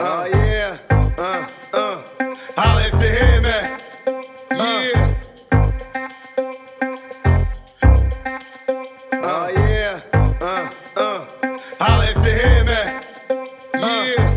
Oh yeah, uh, uh. Holla if you hear me. Uh. Yeah. Oh yeah, uh, uh. Holla if you hear me. Yeah.